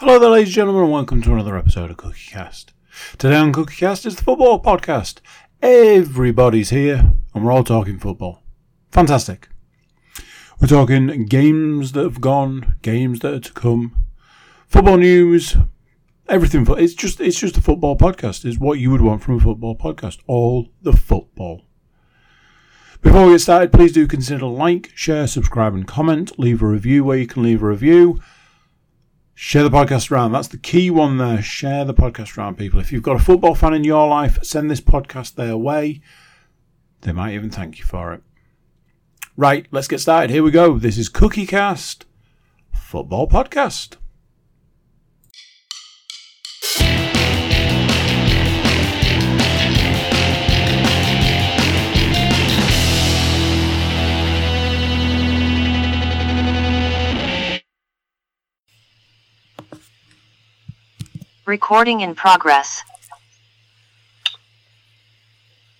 Hello there, ladies and gentlemen, and welcome to another episode of CookieCast. Today on CookieCast is the football podcast. Everybody's here, and we're all talking football. Fantastic. We're talking games that have gone, games that are to come, football news, everything. It's just it's just a football podcast. It's what you would want from a football podcast. All the football. Before we get started, please do consider like, share, subscribe, and comment. Leave a review where you can leave a review. Share the podcast around. That's the key one there. Share the podcast around, people. If you've got a football fan in your life, send this podcast their way. They might even thank you for it. Right, let's get started. Here we go. This is Cookie Cast football podcast. Recording in progress.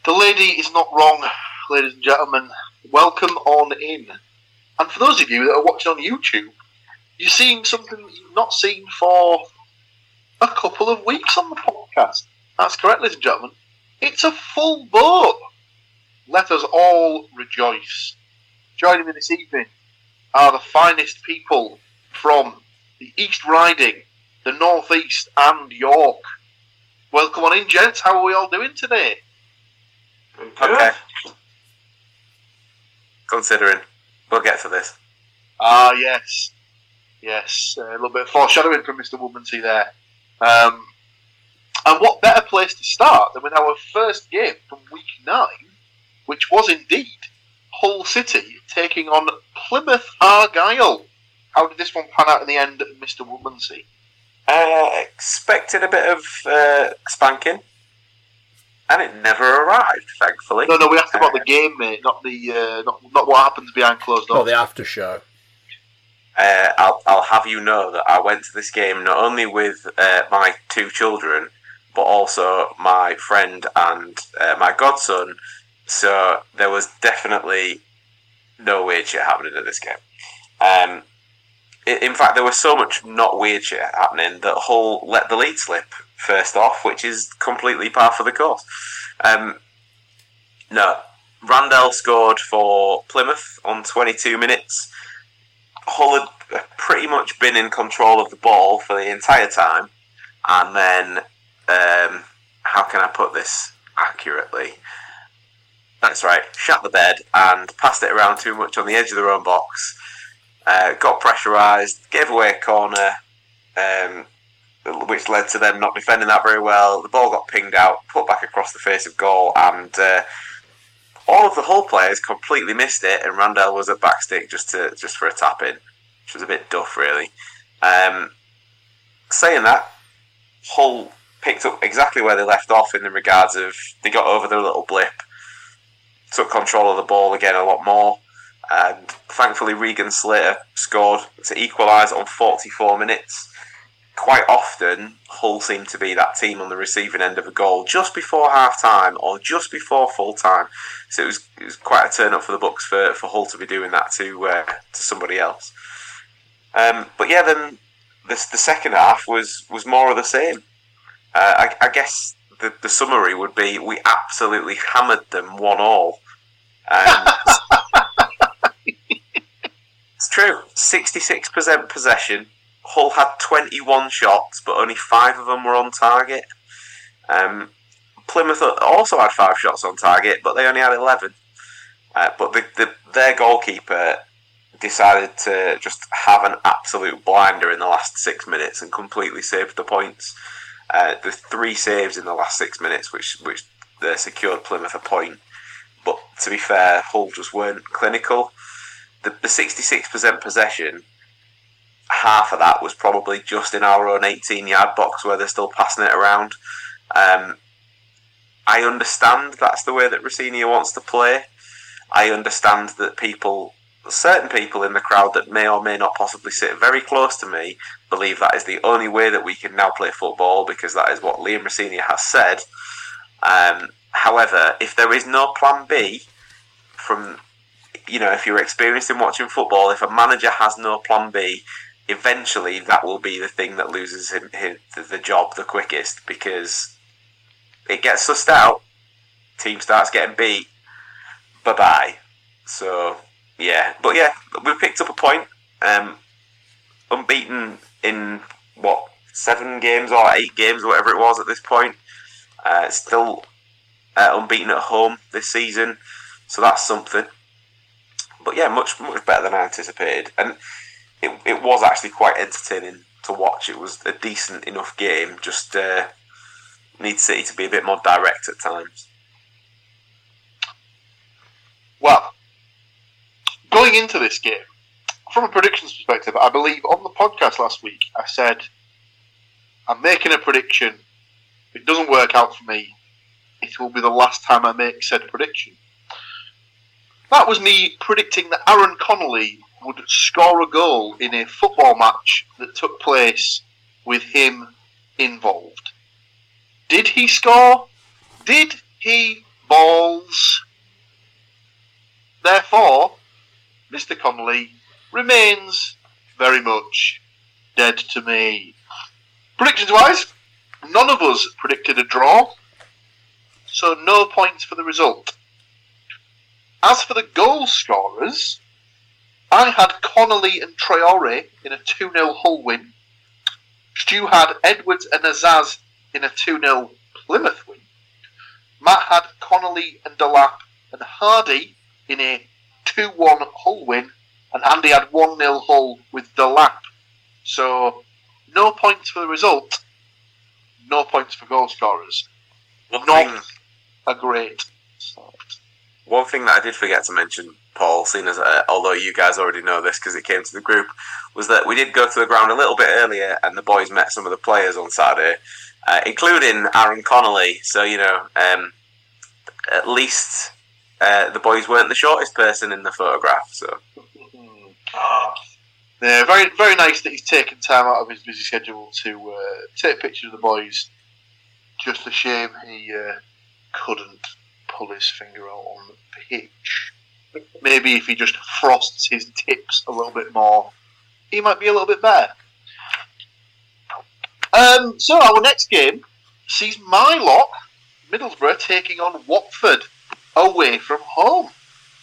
The lady is not wrong, ladies and gentlemen. Welcome on in. And for those of you that are watching on YouTube, you're seeing something you've not seen for a couple of weeks on the podcast. That's correct, ladies and gentlemen. It's a full boat. Let us all rejoice. Joining me this evening are the finest people from the East Riding, the North East, and York. Welcome on in, gents. How are we all doing today? Okay. Considering. We'll get to this. Ah, yes. Yes. A little bit of foreshadowing from Mr. Woodmansey there. Um, and what better place to start than with our first game from week nine, which was indeed Hull City taking on Plymouth Argyle. How did this one pan out in the end, Mr. Woodmansey? Uh, expected a bit of uh, spanking, and it never arrived, thankfully. No, no, we asked about the game, mate, not the uh, not, not what happens behind closed Not doors. the after show. Uh, I'll, I'll have you know that I went to this game not only with uh, my two children, but also my friend and uh, my godson. So there was definitely no weird shit happening at this game. Um, i- in fact, there was so much not weird shit happening that Hull let the lead slip first off, which is completely par for the course. Um, no, Randell scored for Plymouth on 22 minutes. Hull had pretty much been in control of the ball for the entire time, and then um, how can I put this accurately? That's right, shut the bed and passed it around too much on the edge of their own box. Uh, got pressurised, gave away a corner, um, which led to them not defending that very well. The ball got pinged out, put back across the face of goal, and uh, all of the Hull players completely missed it, and Randell was at backstick just to just for a tap in, which was a bit duff, really. Um, saying that, Hull picked up exactly where they left off in the regards of they got over their little blip, took control of the ball again a lot more, and thankfully Regan Slater scored to equalise on 44 minutes. Quite often, Hull seem to be that team on the receiving end of a goal just before half time or just before full time. So it was, it was quite a turn up for the Bucks for, for Hull to be doing that to uh, to somebody else. Um, but yeah, then the, the second half was, was more of the same. Uh, I, I guess the, the summary would be we absolutely hammered them one all. Um, it's true. Sixty six percent possession. Hull had twenty one shots, but only five of them were on target. Um, Plymouth also had five shots on target, but they only had eleven. Uh, but the, the, their goalkeeper decided to just have an absolute blinder in the last six minutes and completely saved the points. Uh, the three saves in the last six minutes, which which secured Plymouth a point. But to be fair, Hull just weren't clinical. The the sixty six percent possession, half of that was probably just in our own eighteen yard box where they're still passing it around. Um, I understand that's the way that Rosenior wants to play. I understand that people, certain people in the crowd that may or may not possibly sit very close to me, believe that is the only way that we can now play football because that is what Liam Rosenior has said. Um, however, if there is no plan B from, you know, if you're experienced in watching football, if a manager has no plan B, eventually that will be the thing that loses him, him the job the quickest because it gets sussed out. Team starts getting beat. Bye bye. So yeah, but yeah, we picked up a point. Um, unbeaten in what seven games or eight games, or whatever it was at this point. Uh, still uh, unbeaten at home this season, so that's something. But yeah, much much better than I anticipated, and it, it was actually quite entertaining to watch. It was a decent enough game. Just uh, need City to be a bit more direct at times. Well, going into this game, from a predictions perspective, I believe on the podcast last week I said I'm making a prediction. If it doesn't work out for me, it will be the last time I make said prediction. That was me predicting that Aaron Connolly would score a goal in a football match that took place with him involved. Did he score? Did he balls? Therefore, Mr. Connolly remains very much dead to me. Predictions wise, none of us predicted a draw, so no points for the result. As for the goal scorers, I had Connolly and Traore in a 2 0 Hull win. Stu had Edwards and Azaz in a 2 0 Plymouth win. Matt had Connolly and Delap and Hardie in a 2 1 Hull win. And Andy had 1 0 Hull with Delap. So, no points for the result, no points for goal scorers. Not a great start. One thing that I did forget to mention, Paul, seeing as uh, although you guys already know this because it came to the group, was that we did go to the ground a little bit earlier, and the boys met some of the players on Saturday, uh, including Aaron Connolly. So you know, um, at least uh, the boys weren't the shortest person in the photograph. So Yeah, very very nice that he's taken time out of his busy schedule to uh, take pictures of the boys. Just a shame he uh, couldn't pull his finger out on the pitch. Maybe if he just frosts his tips a little bit more, he might be a little bit better. Um, so our next game sees my lot, Middlesbrough, taking on Watford away from home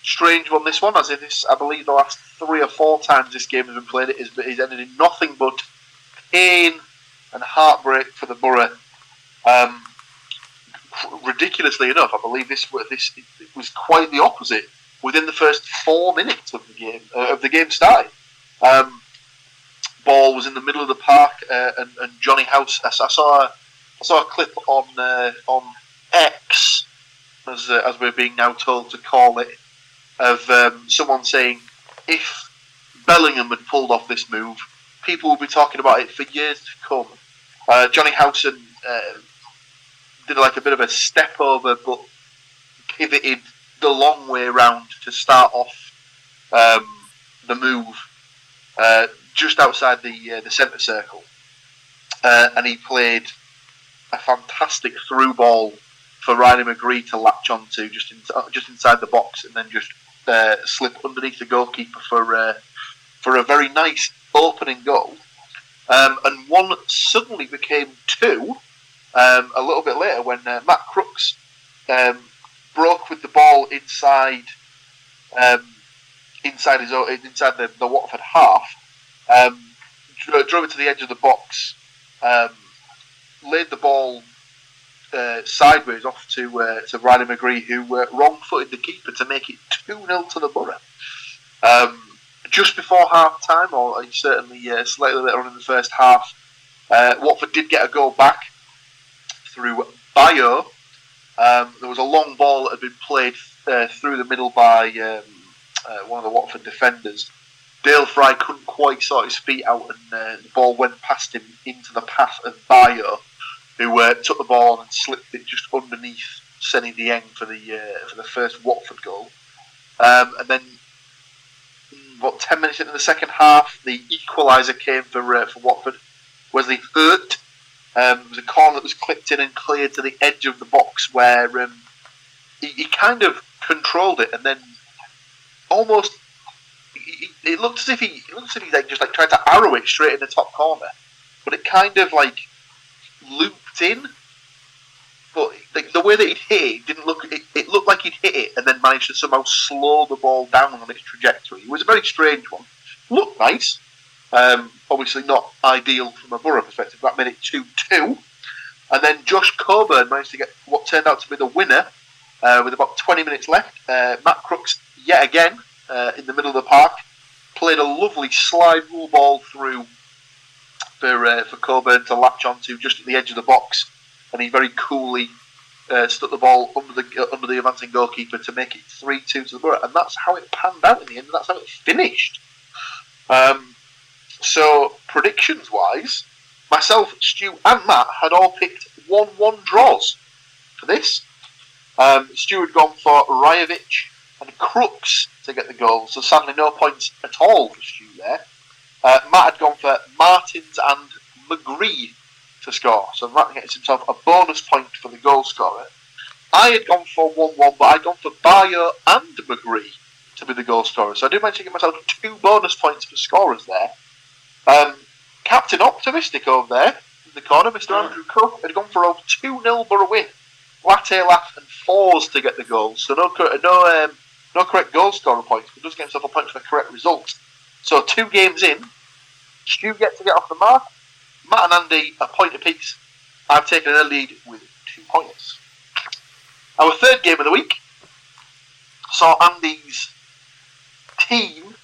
strange one. This one, as in this, I believe the last three or four times this game has been played, it has ended in nothing but pain and heartbreak for the Borough. Um, ridiculously enough, I believe this this was quite the opposite within the first four minutes of the game uh, of the game starting. Um, ball was in the middle of the park, uh, and, and Jonny Howson. I, saw a, I saw a clip on uh, on X, as uh, as we're being now told to call it, of um, someone saying if Bellingham had pulled off this move, people will be talking about it for years to come. Uh, Jonny Howson uh, did like a bit of a step over, but pivoted the long way round to start off um, the move uh, just outside the uh, the centre circle, uh, and he played a fantastic through ball for Riley McGree to latch onto just in, just inside the box, and then just uh, slip underneath the goalkeeper for uh, for a very nice opening goal. Um, and one suddenly became two um, a little bit later when uh, Matt Crooks um, broke with the ball inside um, inside his own, inside the, the Watford half, um, dro- drove it to the edge of the box, um, laid the ball uh, sideways off to uh, to Riley McGree, who uh, wrong-footed the keeper to make it two 0 to the Borough. Um, just before half time, or certainly uh, slightly later on in the first half, uh, Watford did get a goal back through Bayo. Um, there was a long ball that had been played uh, through the middle by um, uh, one of the Watford defenders. Dael Fry couldn't quite sort his feet out, and uh, the ball went past him into the path of Bayo, who uh, took the ball and slipped it just underneath Seny Dieng for the uh, for the first Watford goal. Um, and then, mm, about ten minutes into the second half, the equaliser came for uh, for Watford. Wesley Hoedt um, it was a corner that was clipped in and cleared to the edge of the box where um, he, he kind of controlled it and then almost he, it looked as if he it looked as if he like just like tried to arrow it straight in the top corner, but it kind of like looped in. But like, the way that he'd hit it didn't look. It, it looked like he'd hit it and then managed to somehow slow the ball down on its trajectory. It was a very strange one. Looked nice. Um, obviously not ideal from a Borough perspective. That made it two two, and then Josh Coburn managed to get what turned out to be the winner uh, with about 20 minutes left. Uh, Matt Crooks yet again uh, in the middle of the park played a lovely slide rule ball through for uh, for Coburn to latch onto just at the edge of the box, and he very coolly uh, stuck the ball under the uh, under the advancing goalkeeper to make it three two to the Borough, and that's how it panned out in the end. And that's how it finished. Um, so predictions wise, myself, Stu, and Matt had all picked one one draws for this. Um, Stu had gone for Rajovic and Crooks to get the goal, so sadly no points at all for Stu there. Uh, Matt had gone for Martins and McGree to score, so Matt gets himself a bonus point for the goal scorer. I had gone for 1 1, but I'd gone for Bayo and McGree to be the goal scorer, so I did manage to get myself two bonus points for scorers there. Um, Captain Optimistic over there in the corner, Mr. Andrew Cook, had gone for a 2 0 Borough win. Latte Lath and Forss to get the goals, so no, no um, no correct goal scorer points, but does get himself a point for the correct result. So two games in, Stu gets to get off the mark. Matt and Andy a point apiece. I've taken a lead with two points. Our third game of the week saw Andy's team,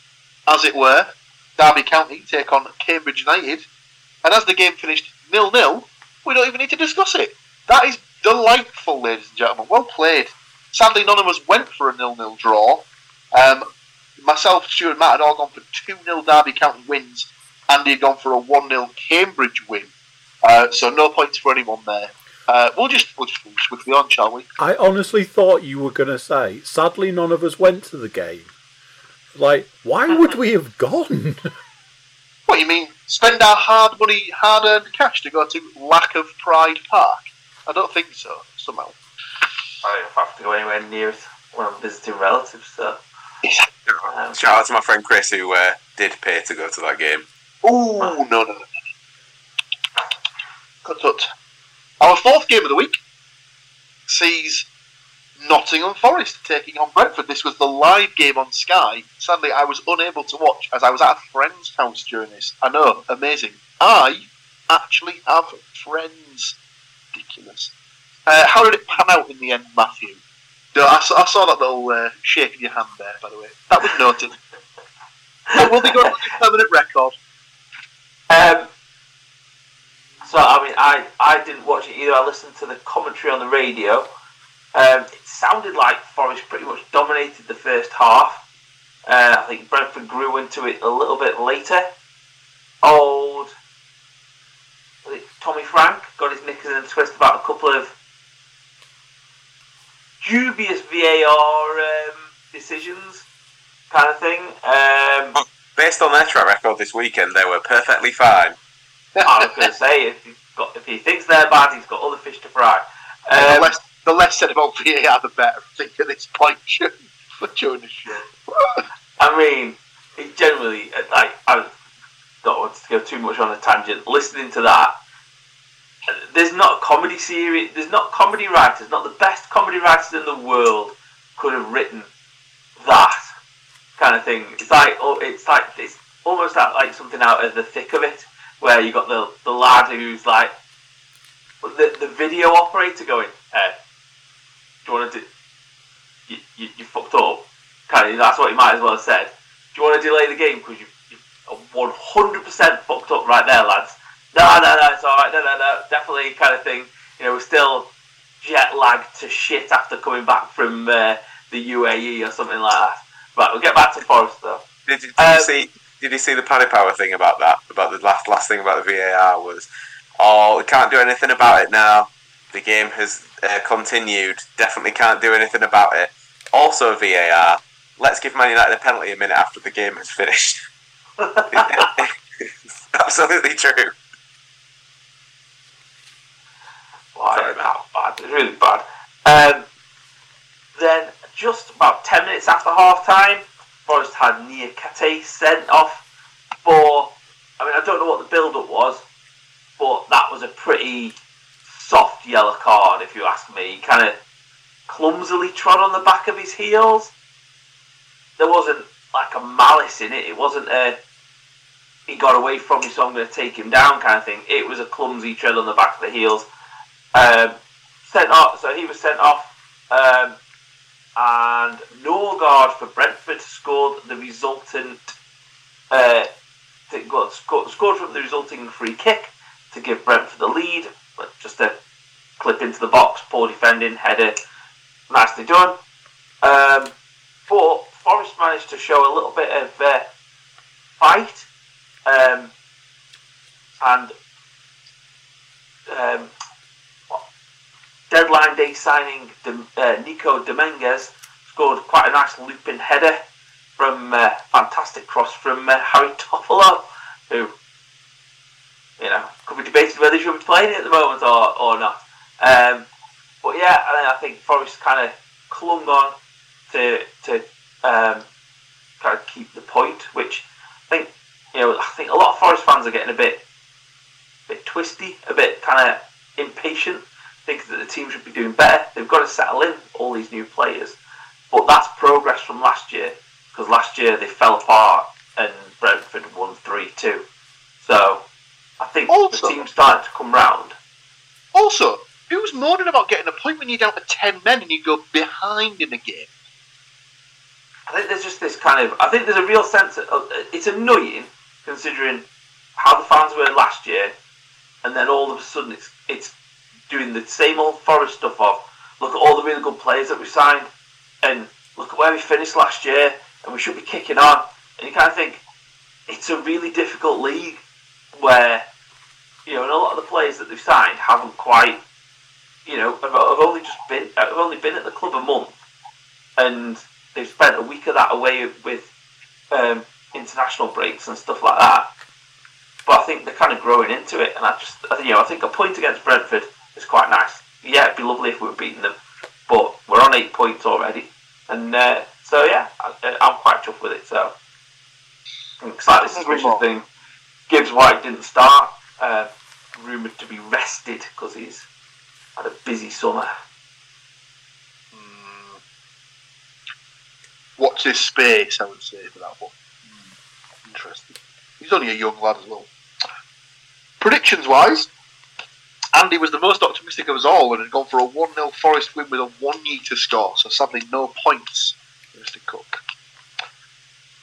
as it were, Derby County, take on Cambridge United. And as the game finished nil nil, we don't even need to discuss it. That is delightful, ladies and gentlemen. Well played. Sadly, none of us went for a nil-nil draw. Um, myself, Stuart, and Matt had all gone for 2 0 Derby County wins. Andy had gone for a 1 0 Cambridge win. Uh, so no points for anyone there. Uh, we'll just we'll just swiftly on, shall we? I honestly thought you were going to say, sadly, none of us went to the game. Like, why would we have gone? what do you mean? Spend our hard money, hard earned cash to go to Lack of Pride Park? I don't think so, somehow. I don't have to go anywhere near it when I'm visiting relatives. So. Um, Shout out to my friend Chris who uh, did pay to go to that game. Ooh, no, no, no. Cut, cut. Our fourth game of the week sees Nottingham Forest taking on Brentford. This was the live game on Sky. Sadly, I was unable to watch as I was at a friend's house during this. I know, amazing. I actually have friends. Ridiculous. Uh, how did it pan out in the end, Matthew? No, I, saw, I saw that little uh, shake in your hand there, by the way. That was noted. will they go on a permanent record? Um, so, I mean, I, I didn't watch it either. I listened to the commentary on the radio. Um, it sounded like Forest pretty much dominated the first half. Uh, I think Brentford grew into it a little bit later. Old Tommy Frank got his knickers in a twist about a couple of dubious VAR um, decisions, kind of thing. Um, Based on their track record this weekend, they were perfectly fine. I was going to say, if, got, if he thinks they're bad, he's got other fish to fry. Um, the, less, said about VAR, the better. I think at this point for during the show. I mean, it generally, like, I don't want to go too much on a tangent. Listening to that, there's not a comedy series. There's not comedy writers. Not the best comedy writers in the world could have written that kind of thing. It's like oh, it's like it's almost like something out of the thick of it, where you got the the lad who's like the the video operator going, "Hey, do you want to do? You, you, you fucked up." Kind of. That's what he might as well have said. Do you want to delay the game because you you 100% fucked up right there, lads? No, no, no, it's all right. No, no, no, definitely kind of thing. You know, we're still jet lagged to shit after coming back from uh, the UAE or something like that. Right, we'll get back to Forest though. Did, did um, you see? Did you see the Paddy Power thing about that? About the last last thing about the VAR was, oh, we can't do anything about it now. The game has uh, continued. Definitely can't do anything about it. Also VAR. Let's give Man United a penalty a minute after the game has finished. absolutely true. Sorry, bad. It's really bad. Um, then, just about 10 minutes after half time, Forest had Niakhaté sent off for. I mean, I don't know what the build-up was, but that was a pretty soft yellow card, if you ask me. He kind of clumsily trod on the back of his heels. There wasn't like a malice in it. It wasn't a he got away from me, so I'm going to take him down kind of thing. It was a clumsy tread on the back of the heels. Um, sent off, so he was sent off. Um, and Norgaard for Brentford scored the resultant. Uh, scored from the resulting free kick to give Brentford the lead. Just a clip into the box, poor defending, header, nicely done. Um, but Forest managed to show a little bit of uh, fight um, and um, deadline day signing uh, Nico Dominguez scored quite a nice looping header from uh, fantastic cross from uh, Harry Toffolo, who you know could be debated whether he should be playing it at the moment or, or not. Um, but yeah, I think Forest kind of clung on to to um, kind of keep the point, which I think you know I think a lot of Forest fans are getting a bit a bit twisty, a bit kind of impatient, thinking that the team should be doing better. They've got to settle in all these new players, but that's progress from last year because last year they fell apart and Brentford won three two. So I think also, the team's starting to come round. Also, who's moaning about getting a point when you're down to ten men and you go behind in a game? I think there's just this kind of. I think there's a real sense of. It's annoying considering how the fans were last year, and then all of a sudden it's it's doing the same old Forest stuff of look at all the really good players that we signed, and look at where we finished last year, and we should be kicking on. And you kind of think it's a really difficult league where you know, and a lot of the players that they've signed haven't quite, you know, have, have only just been have only been at the club a month, and they've spent a week of that away with um, international breaks and stuff like that. But I think they're kind of growing into it, and I just, you know, I think a point against Brentford is quite nice. Yeah, it'd be lovely if we were beating them, but we're on eight points already, and uh, so yeah, I, am quite chuffed with it. So, slightly suspicious thing. Gibbs White didn't start, uh, rumoured to be rested because he's had a busy summer. Mm. Watch his space, I would say, for that one. Mm. Interesting. He's only a young lad as well. Predictions wise, Andy was the most optimistic of us all and had gone for a 1 0 Forest win with a 1 to score, so sadly no points for Mr. Cook.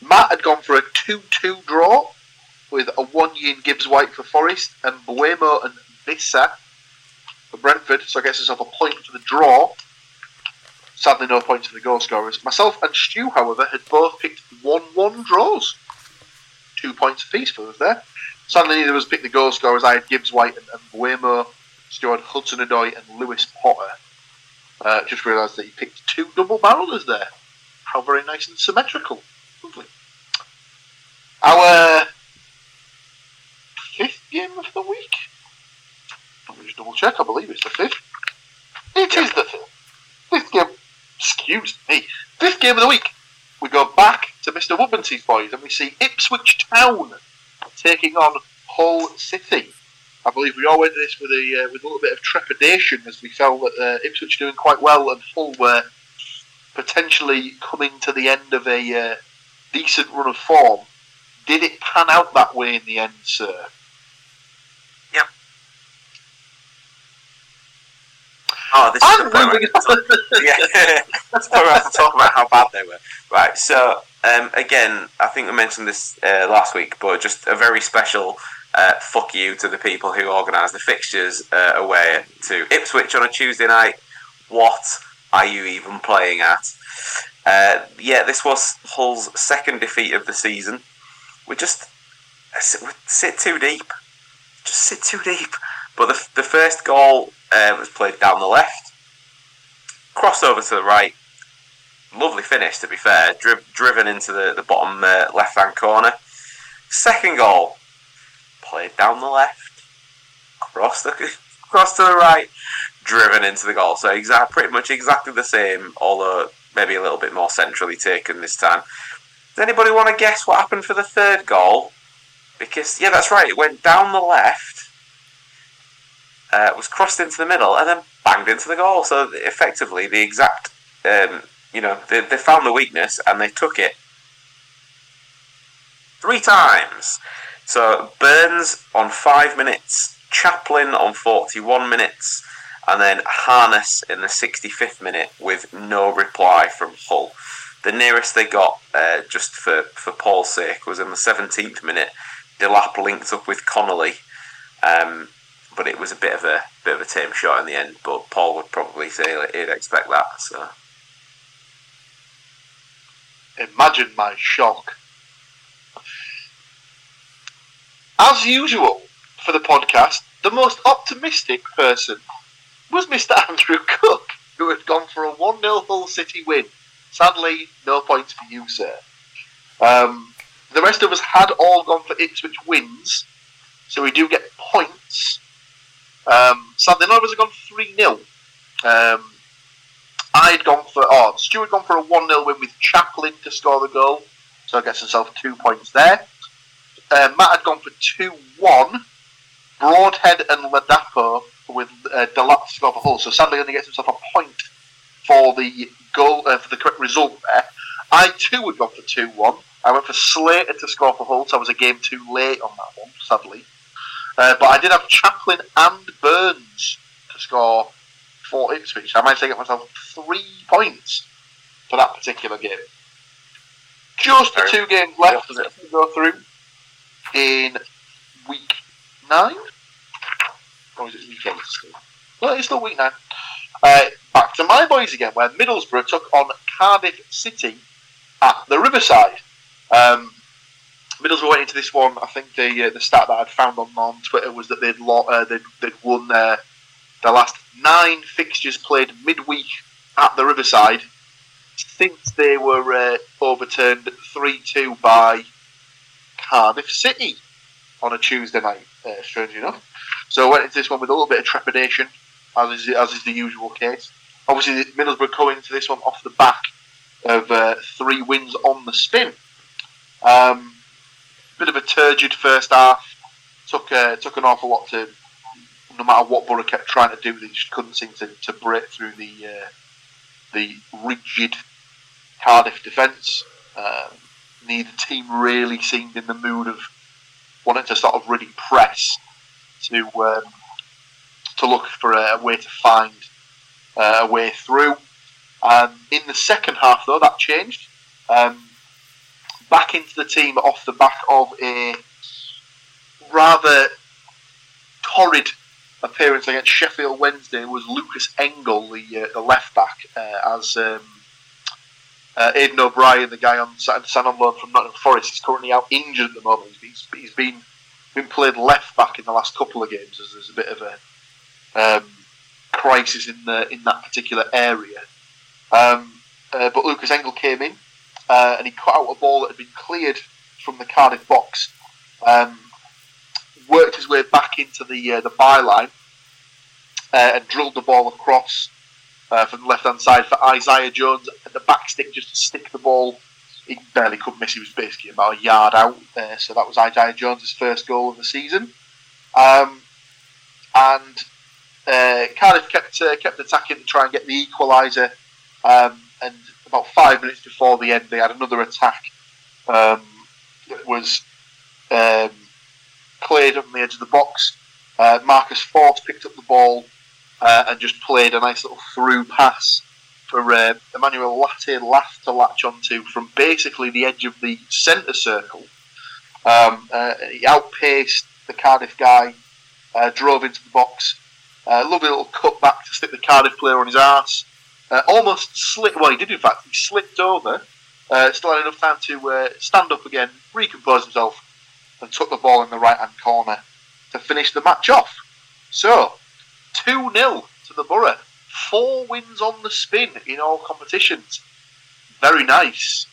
Matt had gone for a 2 2 draw with a 1 Ian Gibbs White for Forest and Mbeumo and Wissa for Brentford, so I guess it's off a point for the draw. Sadly, no points for the goal scorers. Myself and Stu, however, had both picked 1 1 draws two points apiece for us there. Sadly, neither of us picked the goal scorers. I had Gibbs White and, and Mbeumo, Stuart Hudson Odoi, and Lewis Potter. Uh, just realised that he picked two double barrelers there. How very nice and symmetrical. Lovely. Our game of the week. Let me just double check. I believe it's the fifth. It is the fifth. Fifth game. Excuse me. Fifth game of the week we go back to Mr. Woodman's boys and we see Ipswich Town taking on Hull City. I believe we all went to this with a uh, with a little bit of trepidation as we felt that uh, Ipswich doing quite well and Hull were potentially coming to the end of a uh, decent run of form. Did it pan out that way in the end, sir? Oh, this is the point where yeah, that's where I have to talk about how bad they were. Right, so um, again, I think we mentioned this uh, last week, but just a very special uh, fuck you to the people who organised the fixtures uh, away to Ipswich on a Tuesday night. What are you even playing at? Uh, yeah, this was Hull's second defeat of the season. We just we sit too deep. Just sit too deep. But the, the first goal uh, was played down the left, crossed over to the right. Lovely finish, to be fair. Dri- driven into the, the bottom uh, left hand corner. Second goal, played down the left, crossed the, crossed to the right, driven into the goal. So exact, pretty much exactly the same, although maybe a little bit more centrally taken this time. Does anybody want to guess what happened for the third goal? Because yeah, that's right. It went down the left, uh, was crossed into the middle, and then banged into the goal. So effectively, the exact, um, you know, they, they found the weakness and they took it three times. So Burns on five minutes, Chaplin on forty-one minutes, and then Harness in the 65th minute with no reply from Hull. The nearest they got, uh, just for, for Paul's sake, was in the 17th minute. Delap linked up with Connolly, um, but it was a bit of a bit of a tame shot in the end. But Paul would probably say that he'd expect that. So Imagine my shock. As usual for the podcast, the most optimistic person was Mr. Andrew Cook, who had gone for a 1 0 Hull City win. Sadly, no points for you, sir. Um, the rest of us had all gone for Ipswich wins, so we do get points. Um, of us have gone 3 0. Um, I'd gone for, oh, Stuart gone for a 1 0 win with Chaplin to score the goal, so gets himself two points there. Uh, Matt had gone for 2 1. Broadhead and Ladapo with uh, to score for Hull, so sadly only gets himself a point for the goal uh, for the correct result there. I too would go for two one. I went for Slater to score for Hull, so I was a game too late on that one, sadly. Uh, but I did have Chaplin and Burns to score for Ipswich. I managed to get myself three points for that particular game. Just the two games left to go through in week nine. Or is it week eight? No, it's still week nine. Uh, back to my boys again, where Middlesbrough took on Cardiff City at the Riverside. Um, Middlesbrough went into this one. I think the uh, the stat that I'd found on, on Twitter was that they'd lo- uh, they'd, they'd won their their last nine fixtures played midweek at the Riverside since they were uh, overturned three two by Cardiff City on a Tuesday night. Uh, strangely enough, so I went into this one with a little bit of trepidation, as is, as is the usual case. Obviously, Middlesbrough going into this one off the back of uh, three wins on the spin. Um, bit of a turgid first half. Took uh, took an awful lot to. No matter what Borough kept trying to do, they just couldn't seem to, to break through the uh, the rigid Cardiff defence. Um, neither team really seemed in the mood of wanting to sort of really press to um, to look for a, way to find uh, a way through. Um, in the second half, though, that changed. Um, back into the team off the back of a rather torrid appearance against Sheffield Wednesday was Lukas Engel, the uh, the left back, uh, as um, uh, Aidan O'Brien, the guy on San on loan from Nottingham Forest, is currently out injured at the moment. He's, he's been been played left back in the last couple of games as there's a bit of a um, crisis in the in that particular area. Um, uh, but Lukas Engel came in uh, and he cut out a ball that had been cleared from the Cardiff box, um, worked his way back into the uh, the byline, uh, and drilled the ball across uh, from the left hand side for Isaiah Jones at the back stick just to stick the ball. He barely could miss. He was basically about a yard out. There. So that was Isaiah Jones' first goal of the season. Um, and uh, Cardiff kept uh, kept attacking to try and get the equaliser. Um, and about five minutes before the end, they had another attack um, that was um, cleared on the edge of the box. Uh, Marcus Forss picked up the ball uh, and just played a nice little through pass for uh, Emmanuel Latte Lath to latch onto from basically the edge of the centre circle. Um, uh, he outpaced the Cardiff guy, uh, drove into the box, uh, lovely little cut back to stick the Cardiff player on his arse. Uh, almost slipped, well, he did in fact, he slipped over, uh, still had enough time to uh, stand up again, recompose himself, and took the ball in the right hand corner to finish the match off. So, 2 0 to the Borough. Four wins on the spin in all competitions. Very nice.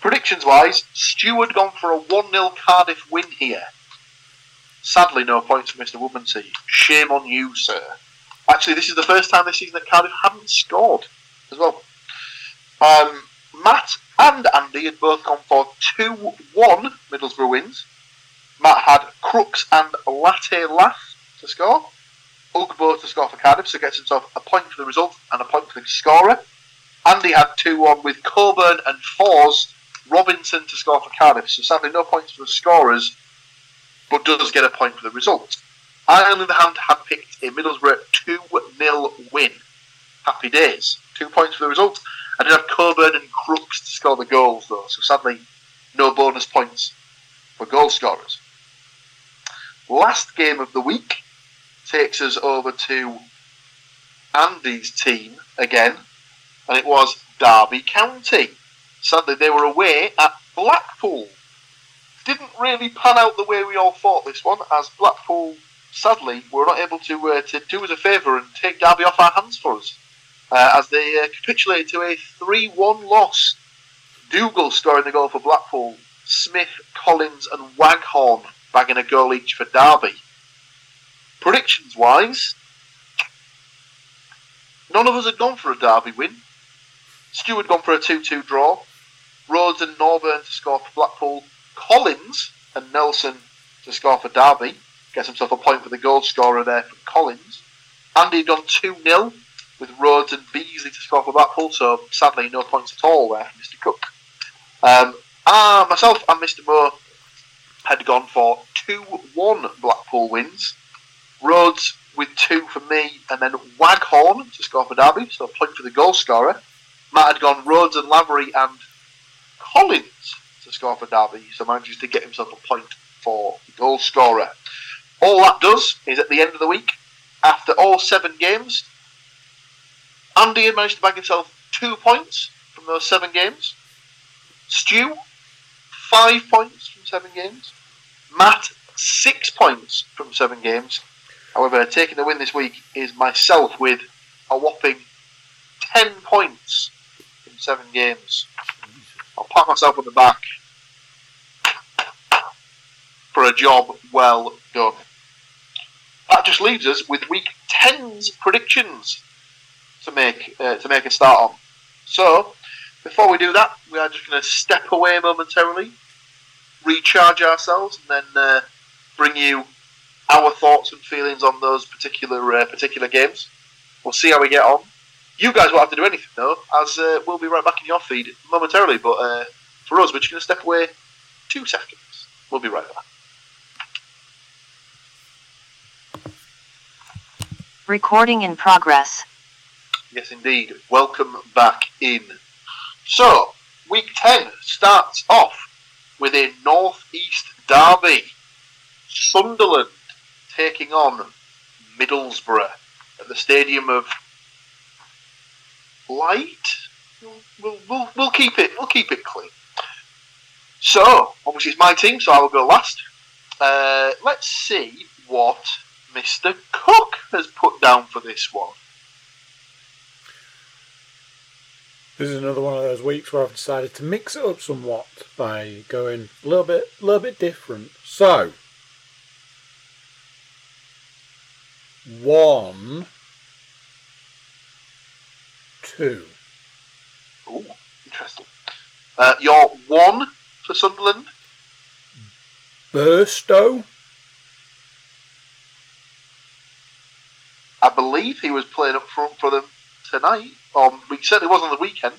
Predictions wise, Stewart gone for a 1 0 Cardiff win here. Sadly, no points for Mr. Woodmansey. Shame on you, sir. Actually, this is the first time this season that Cardiff haven't scored as well. Um, Matt and Andy had both gone for 2 1 Middlesbrough wins. Matt had Crooks and Latte Lath to score. Ugbo to score for Cardiff, so gets himself a point for the result and a point for the scorer. Andy had 2 1 with Coburn and Forss Robinson to score for Cardiff, so sadly no points for the scorers, but does get a point for the result. I, on the other hand, had picked a Middlesbrough 2 0 win. Happy days. Two points for the result. I did have Coburn and Crooks to score the goals, though, so sadly, no bonus points for goal scorers. Last game of the week takes us over to Andy's team again, and it was Derby County. Sadly, they were away at Blackpool. Didn't really pan out the way we all thought this one, as Blackpool, sadly, were not able to, uh, to do us a favour and take Derby off our hands for us, uh, as they uh, capitulated to a 3 1 loss. Dougall scoring the goal for Blackpool, Smith, Collins, and Waghorn bagging a goal each for Derby. Predictions wise, none of us had gone for a Derby win. Stu had gone for a 2 2 draw. Rhodes and Norburn to score for Blackpool. Collins and Nelson to score for Derby. Gets himself a point for the goal scorer there from Collins. Andy had gone 2 0 with Rhodes and Beesley to score for Blackpool, so sadly no points at all there for Mr. Cook. Um, ah, myself and Mr. Moore had gone for 2 1 Blackpool wins. Rhodes with two for me, and then Waghorn to score for Derby, so a point for the goal scorer. Matt had gone Rhodes and Lavery and Collins to score for Derby, so manages to get himself a point for the goal scorer. All that does is at the end of the week, after all seven games, Andy had managed to bag himself two points from those seven games. Stu, five points from seven games. Matt, six points from seven games. However, taking the win this week is myself with a whopping 10 points in seven games. I'll pat myself on the back for a job well done. That just leaves us with week 10's predictions to make uh, to make a start on. So, before we do that, we are just going to step away momentarily, recharge ourselves, and then uh, bring you our thoughts and feelings on those particular uh, particular games. We'll see how we get on. You guys won't have to do anything though, as uh, we'll be right back in your feed momentarily. But uh, for us, we're just going to step away two seconds. We'll be right back. Recording in progress. Yes, indeed. Welcome back in. So, week 10 starts off with a North-East derby. Sunderland taking on Middlesbrough at the stadium of Light. We'll, we'll, we'll keep it. We'll keep it clean. So, obviously, it's my team, so I will go last. Uh, let's see what Mr. Cook has put down for this one. This is another one of those weeks where I've decided to mix it up somewhat by going a little bit, a little bit different. So, one, two. Ooh, interesting. Uh, you're one for Sunderland. Burstow, I believe he was playing up front for them tonight. Or he certainly was on the weekend.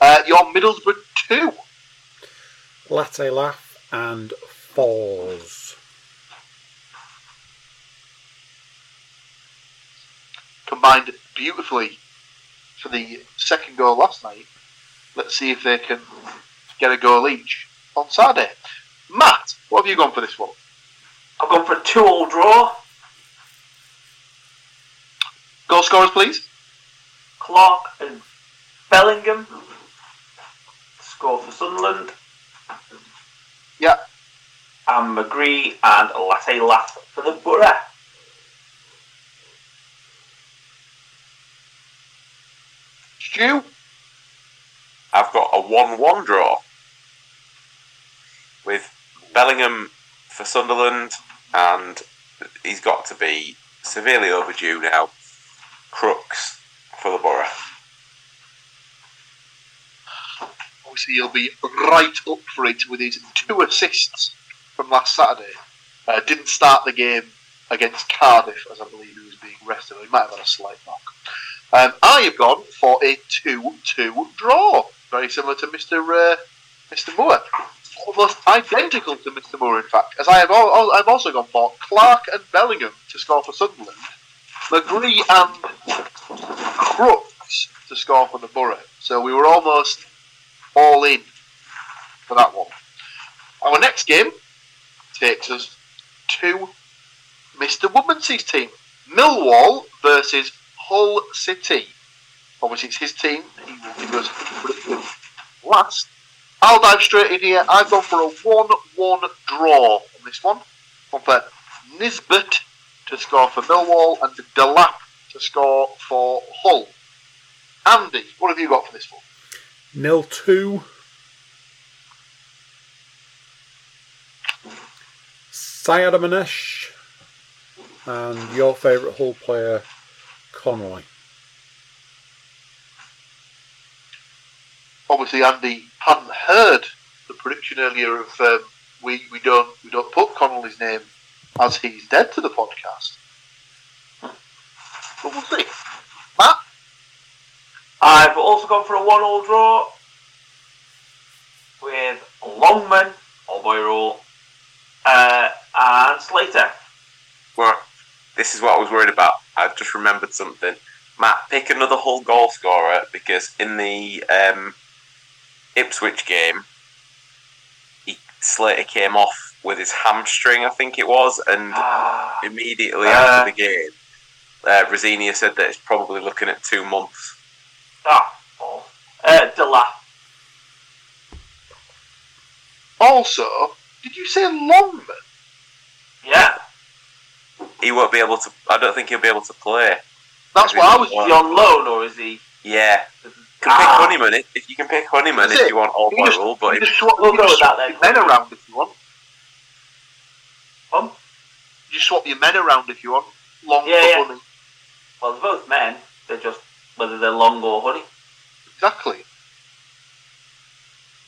Uh, you're Middlesbrough two. Latte Lath, and Forss. combined beautifully for the second goal last night. Let's see if they can get a goal each on Saturday. Matt, what have you gone for this one? I've gone for a two-all draw. Goal scorers, please. Clarke and Bellingham score for Sunderland. Yeah. And McGree and Latte Lath for the Borough. Stu. I've got a 1 1 draw with Bellingham for Sunderland, and he's got to be severely overdue now. Crooks for the Borough. We obviously he'll be right up for it with his two assists from last Saturday. Uh, didn't start the game against Cardiff, as I believe he was being rested. He might have had a slight knock. Um, I have gone for a 2-2 draw, very similar to Mr. Uh, Mr. Moore. Almost identical to Mr. Moore, in fact, as I have I've also gone for Clarke and Bellingham to score for Sunderland, McGree and Crooks to score for the Borough. So we were almost all in for that one. Our next game takes us to Mr. Woodmansey's team. Millwall versus Hull City. Obviously, it's his team. He will give us last. I'll dive straight in here. I've gone for a 1 1 draw on this one. For Nisbet to score for Millwall and Delap to score for Hull. Andy, what have you got for this one? Nil two. Sayyadmanesh and your favourite Hull player, Connolly. obviously Andy hadn't heard the prediction earlier of um, we we don't we don't put Connolly's name as he's dead to the podcast. But we'll see. I've also gone for a one-all draw with Longman, Boy Rule, uh, and Slater. Well, this is what I was worried about. I've just remembered something. Matt, pick another Hull goal scorer because in the um, Ipswich game, he, Slater came off with his hamstring, I think it was, and immediately Uh. after the game, uh, Rosenior said that it's probably looking at two months. Ah, balls. Uh, Delap. also, did you say Longman? Yeah. He won't be able to. I don't think he'll be able to play. That's why I was. Is he on loan or is he? Yeah, you can Ah. pick Honeyman if, if you can pick Honeyman That's if you want all You by just- rule, but You if, just swap, We'll you go just with that then. men around if you want. Um, You swap your men around if you want. Long Yeah, yeah. well, they're both men. They're just whether they're long or honey. Exactly.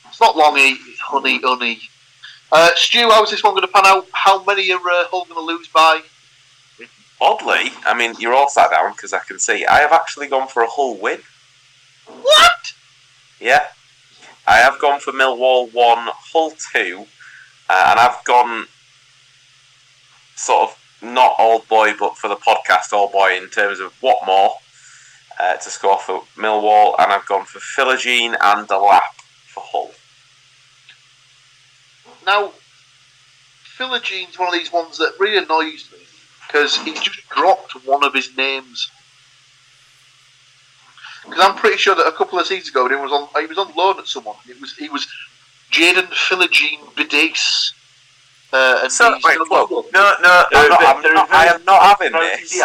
It's not longy, it's honey, honey. Uh, Stu, how's this one going to pan out? How many are uh, Hull going to lose by? oddly, I mean, you're all sat down because I can see. I have actually gone for a Hull win. What? Yeah, I have gone for Millwall one, Hull two, uh, and I've gone sort of not old boy, but for the podcast old boy in terms of Watmore uh, to score for Millwall, and I've gone for Philogene and Delap for Hull. Now, Philogene's one of these ones that really annoys me because he just dropped one of his names. Because I'm pretty sure that a couple of seasons ago he was on he was on loan at someone. It was he was Jaden Philogene Bidace. Uh, and So wait, still whoa, on loan. no, no, I'm not, I'm not, I am not having this.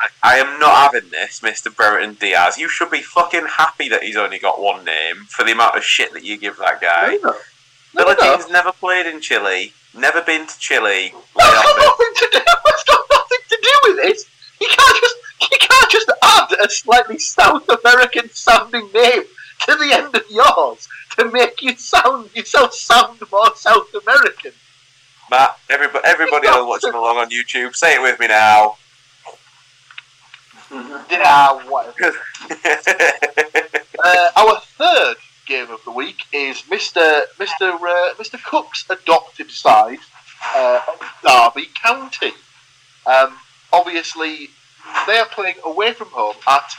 I, I am not having this, Mr. Brereton Diaz. You should be fucking happy that he's only got one name for the amount of shit that you give that guy. No, no. No, no. Never played in Chile, never been to Chile. That's got nothing to do. That's got nothing to do with it. You can't just you can't just add a slightly South American sounding name to the end of yours to make you sound yourself sound more South American. Matt, everybody, everybody else watching along on YouTube, say it with me now. Yeah, whatever. Uh, our third game of the week is Mr. Mr. Uh, Mr. Cook's adopted side, uh, Derby County. Um, obviously, they are playing away from home at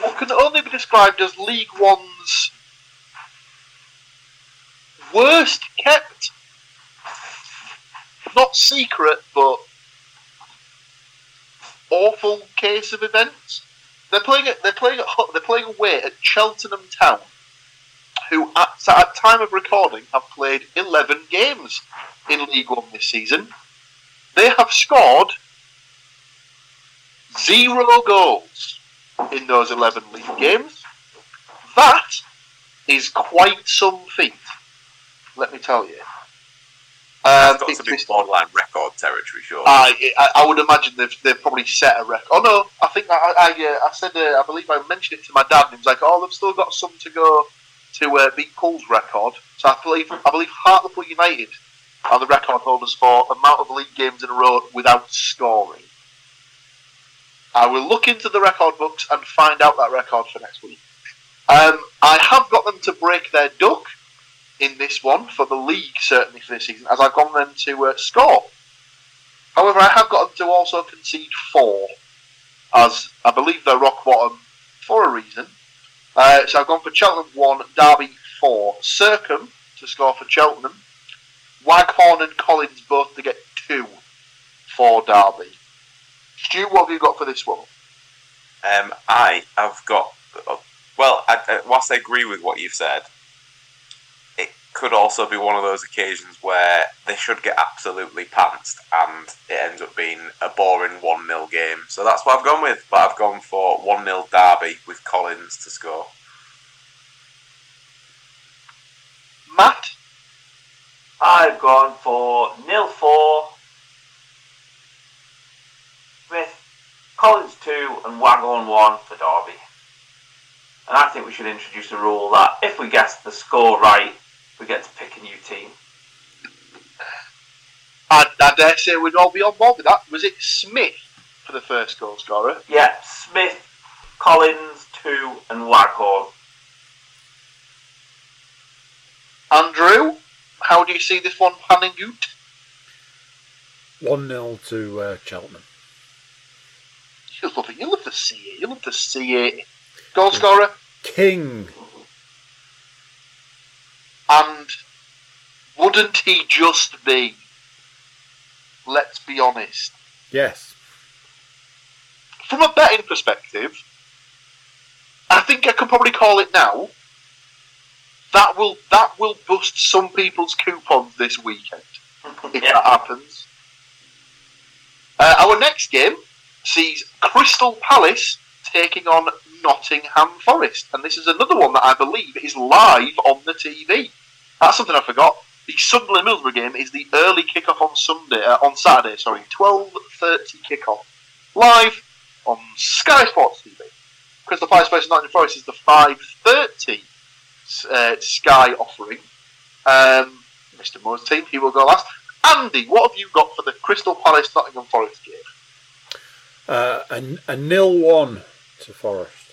what can only be described as League One's worst kept, not secret, but awful case of events. They're playing at they're playing at they're playing away at Cheltenham Town, who at, at time of recording have played eleven games in League One this season. They have scored zero goals in those eleven league games. That is quite some feat, let me tell you. Um, That's got it's to be borderline record territory, sure. I, I I would imagine they've, they've probably set a record. Oh no, I think I I, uh, I said uh, I believe I mentioned it to my dad, and he was like, "Oh, they've still got some to go to uh, beat Paul's record. So I believe I believe Hartlepool United are the record holders for amount of league games in a row without scoring. I will look into the record books and find out that record for next week. Um, I have got them to break their duck in this one for the league, certainly for this season, as I've got them to uh, score. However, I have got them to also concede four, as I believe they're rock bottom for a reason. Uh, so I've gone for Cheltenham 1, Derby 4. Sercombe to score for Cheltenham. Waghorn and Collins both to get 2 for Derby. Stu, what have you got for this one? Um, I have got. Well, I, I, whilst I agree with what you've said, could also be one of those occasions where they should get absolutely pantsed and it ends up being a boring 1 0 game. So that's what I've gone with. But I've gone for 1 0 Derby with Collins to score. Matt? I've gone for nil four with Collins two and Waghorn one for Derby. And I think we should introduce a rule that if we guess the score right, we get to pick a new team. I, I dare say we'd all be on board with that. Was it Smith for the first goal scorer? Yeah, Smith, Collins two and Waghorn. Andrew, how do you see this one panning out? 1 0 to uh, Cheltenham. You love it. You love to see it. You love to see it. Goal scorer, King. And wouldn't he just be? Let's be honest. Yes. From a betting perspective, I think I can probably call it now. That will that will bust some people's coupons this weekend if Yeah. that happens. Uh, our next game sees Crystal Palace taking on Nottingham Forest, and this is another one that I believe is live on the TV. That's something I forgot. The Sunderland Middlesbrough game is the early kickoff on Sunday, uh, on Saturday. Sorry, twelve thirty kickoff, live on Sky Sports TV. Crystal Palace versus Nottingham Forest is the five thirty uh, Sky offering. Um, Mr. Moore's team, he will go last. Andy, what have you got for the Crystal Palace Nottingham Forest game? Uh, a, a nil one to Forest.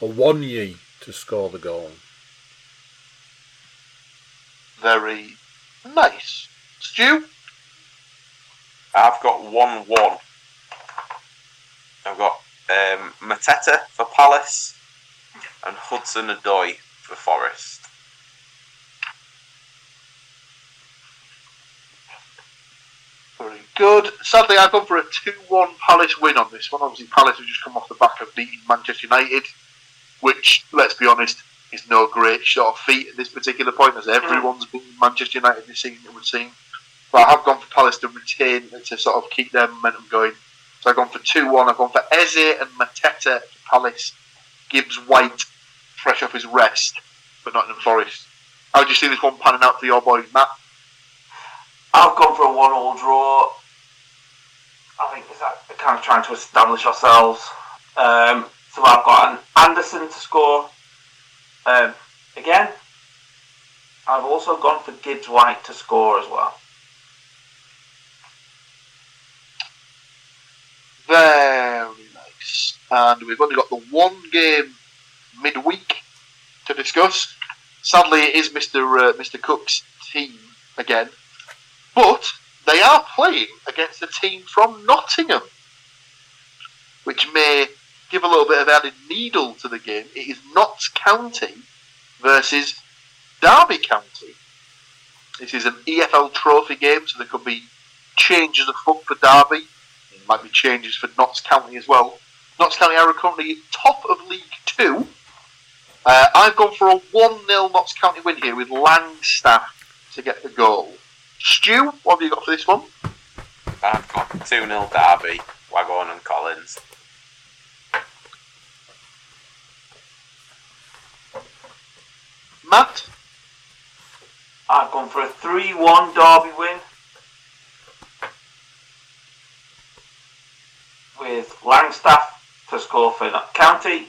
Awoniyi to score the goal. Very nice. Stu? I've got 1 1. I've got um, Mateta for Palace and Hudson-Odoi for Forest. Very good. Sadly, I've gone for a 2 1 Palace win on this one. Obviously, Palace have just come off the back of beating Manchester United, which, let's be honest, is no great sort of feat at this particular point, as everyone's been Manchester United this season, it would seem. But I have gone for Palace to retain, to sort of keep their momentum going. So I've gone for 2 1. I've gone for Eze and Mateta for Palace. Gibbs White, fresh off his rest, for Nottingham Forest. How do you see this one panning out for your boys, Matt? I've gone for a one-all draw. I think it's that kind of trying to establish ourselves. Um, so I've got an Anderson to score. Um, again, I've also gone for Gibbs White to score as well. Very nice. And we've only got the one game midweek to discuss. Sadly, it is Mr. Uh, Mr. Cook's team again, but they are playing against a team from Nottingham, which may give a little bit of added needle to the game. It is Notts County versus Derby County. This is an EFL Trophy game, so there could be changes of foot for Derby. There might be changes for Notts County as well. Notts County are currently top of League Two. Uh, I've gone for a 1 0 Notts County win here with Langstaff to get the goal. Stu, what have you got for this one? I've got 2 0 Derby, Waghorn and Collins. Matt? I've gone for a 3-1 Derby win. With Langstaff to score for Notts County.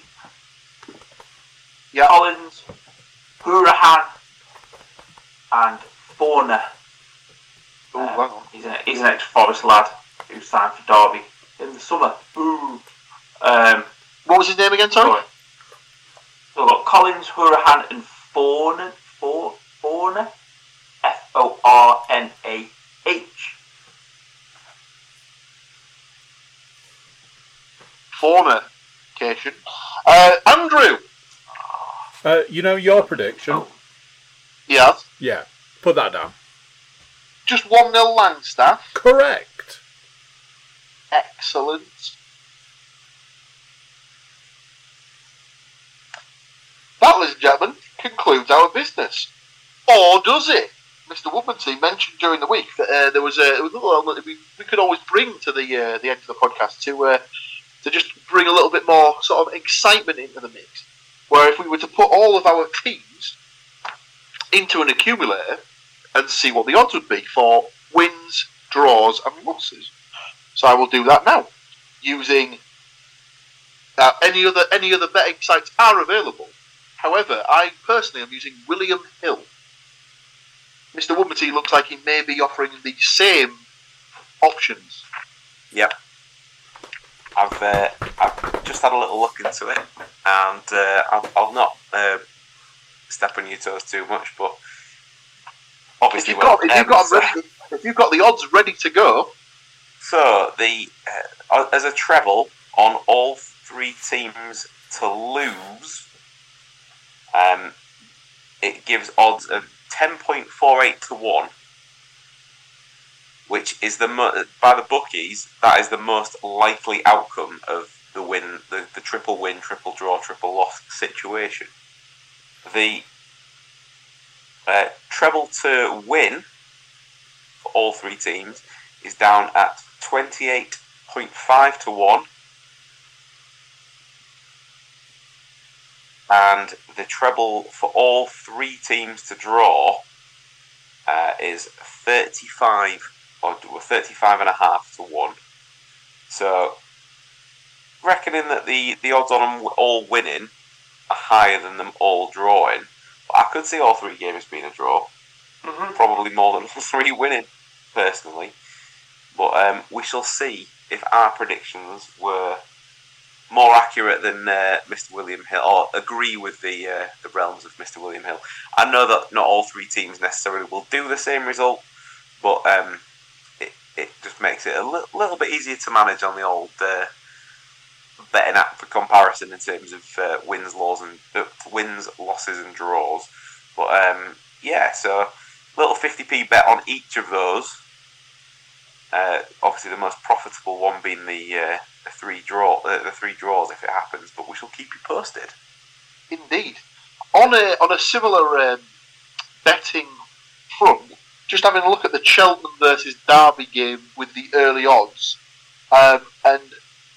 Yeah. Collins Hourihane and Fornah. Oh, Uh, hang. He's an, he's an ex-Forest lad who signed for Derby in the summer. Ooh. Um, What was his name again, sorry? sorry. So we've got Collins, Hourihane and Fornah. Fa- Fornah? F-O-R-N-A-H. Fornication. Uh, Andrew. Uh, you know your prediction? Yes. Yeah. Put that down. Just 1 0 Langstaff. Correct. Excellent. That, ladies and gentlemen, concludes our business. Or does it? Mr. Woodmansey mentioned during the week that uh, there was a, little that we, we could always bring to the uh, the end of the podcast to uh, to just bring a little bit more sort of excitement into the mix. Where if we were to put all of our teams into an accumulator and see what the odds would be for wins, draws, and losses. So I will do that now using uh, any other any other betting sites are available. However, I personally am using William Hill. Mr. Woodmansey looks like he may be offering the same options. Yep. I've uh, I've just had a little look into it, and uh, I'll, I'll not uh, step on your toes too much, but If obviously, you've got if you've got, ready, if you've got the odds ready to go, So the uh, as a treble on all three teams to lose, um, it gives odds of ten point four eight to one, which is the mo- by the bookies that is the most likely outcome of the win, the, the triple win, triple draw, triple loss situation. The uh, treble to win for all three teams is down at 28.5 to 1. And the treble for all three teams to draw uh, is 35 or 35 and a half to 1. So, reckoning that the, the odds on them all winning are higher than them all drawing. But I could see all three games being a draw. Mm-hmm. Probably more than three winning, personally. But um, we shall see if our predictions were more accurate than uh, Mr. William Hill, or agree with the uh, the realms of Mr. William Hill. I know that not all three teams necessarily will do the same result, but um, it, it just makes it a li- little bit easier to manage on the old uh, betting app for comparison in terms of uh, wins, laws, and uh, wins, losses, and draws. But um, yeah, so little 50p bet on each of those. Uh, obviously, the most profitable one being the, the three draw, uh, the three draws if it happens. But we shall keep you posted. indeed, on a on a similar um, betting front, just having a look at the Cheltenham versus Derby game with the early odds, um, and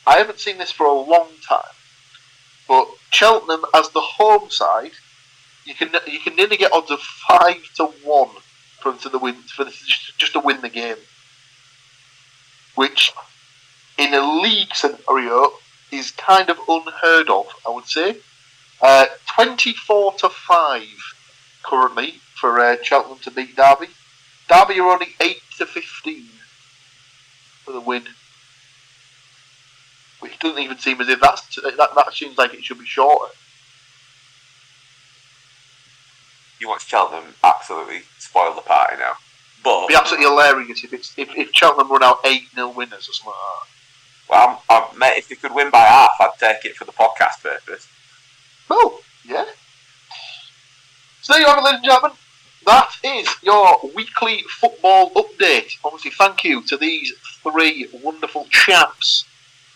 I haven't seen this for a long time, but Cheltenham as the home side, you can you can nearly get odds of five to one for to the win for the, just to win the game, which in a league scenario is kind of unheard of, I would say. Uh, 24 to 5 currently for uh, Cheltenham to beat Derby. Derby are only 8 to 15 for the win. Which doesn't even seem as if that's that, that seems like it should be shorter. You watch Cheltenham absolutely spoil the party now. But It'd be absolutely hilarious if it's if, if Cheltenham run out 8 0 winners or something like well, I'm, I'm, mate, if they could win by half, I'd take it for the podcast purpose. Oh, yeah. So you have it, ladies and gentlemen. That is your weekly football update. Obviously, thank you to these three wonderful chaps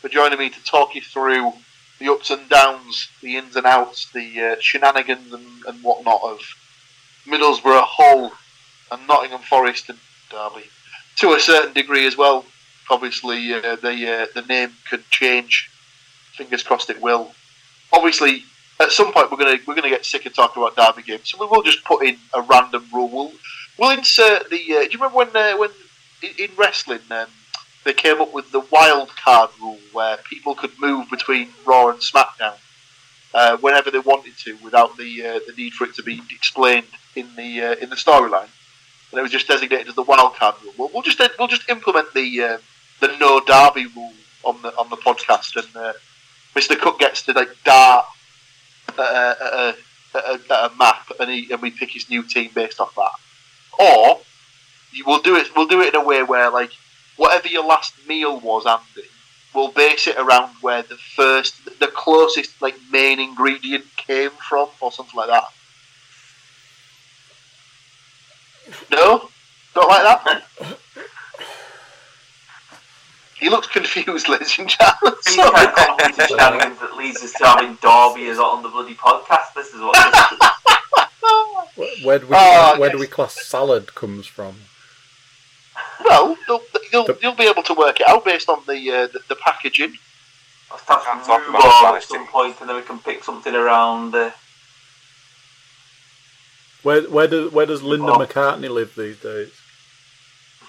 for joining me to talk you through the ups and downs, the ins and outs, the uh, shenanigans and, and whatnot of Middlesbrough, Hull, and Nottingham Forest and Derby. To a certain degree as well. Obviously, uh, the uh, the name could change. Fingers crossed it will. Obviously, at some point we're gonna we're gonna get sick of talking about Derby games, so we will just put in a random rule. We'll we'll insert the. Uh, do you remember when uh, when in, in wrestling um, they came up with the wild card rule where people could move between Raw and SmackDown? uh, whenever they wanted to, without the uh, the need for it to be explained in the uh, in the storyline. And it was just designated as the wild card rule. We'll, we'll just we'll just implement the uh, the no derby rule on the on the podcast, and uh, Mr. Cook gets to like dart a, a, a, map, and he and we pick his new team based off that. Or will do it. We'll do it in a way where like whatever your last meal was, Andy, we'll base it around where the first, the closest like main ingredient came from, or something like that. No, not like that. He looks confused, ladies and gentlemen. These of shenanigans that leads us to having Derby as on the bloody podcast. This is what. Where, where do we Ah, where do we class salad comes from? Well, you'll, you'll, The- you'll be able to work it out based on the uh, the, the packaging. Let's have Can't some talk about rhubarb at some point, and then we can pick something around. Uh, Where where does where does Linda Oh. McCartney live these days?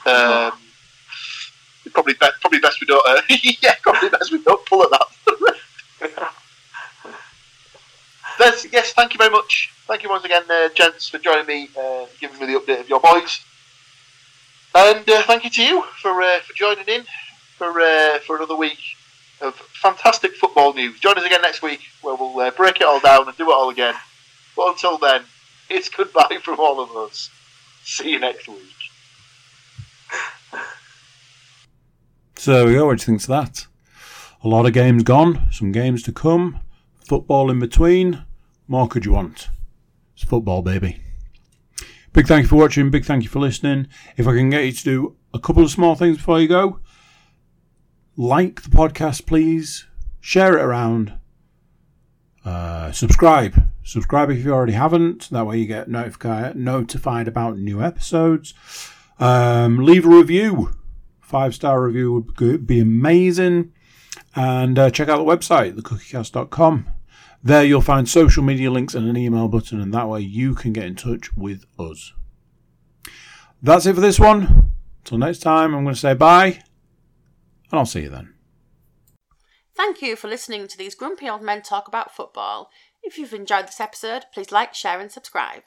Um, probably best, probably best we don't. Uh, yeah, probably best we don't pull at that. That's, yes, thank you very much. Thank you once again, uh, gents, for joining me, uh, giving me the update of your boys, and uh, thank you to you for uh, for joining in for uh, for another week of fantastic football news. Join us again next week, where we'll break it all down and do it all again. But until then, it's goodbye from all of us. See you next week. So there we go. What do you think of that? A lot of games gone, some games to come, football in between. More could you want? It's football, baby. Big thank you for watching. Big thank you for listening. If I can get you to do a couple of small things before you go, like the podcast, please. Share it around. Uh, subscribe. Subscribe if you already haven't. That way you get notified notified about new episodes. Um, leave a review five star review would be amazing. And uh, check out the website, thecookiecast.com. There you'll find social media links and an email button, and that way you can get in touch with us. That's it for this one. Until next time, I'm going to say bye, and I'll see you then. Thank you for listening to these grumpy old men talk about football. If you've enjoyed this episode, please like, share, and subscribe.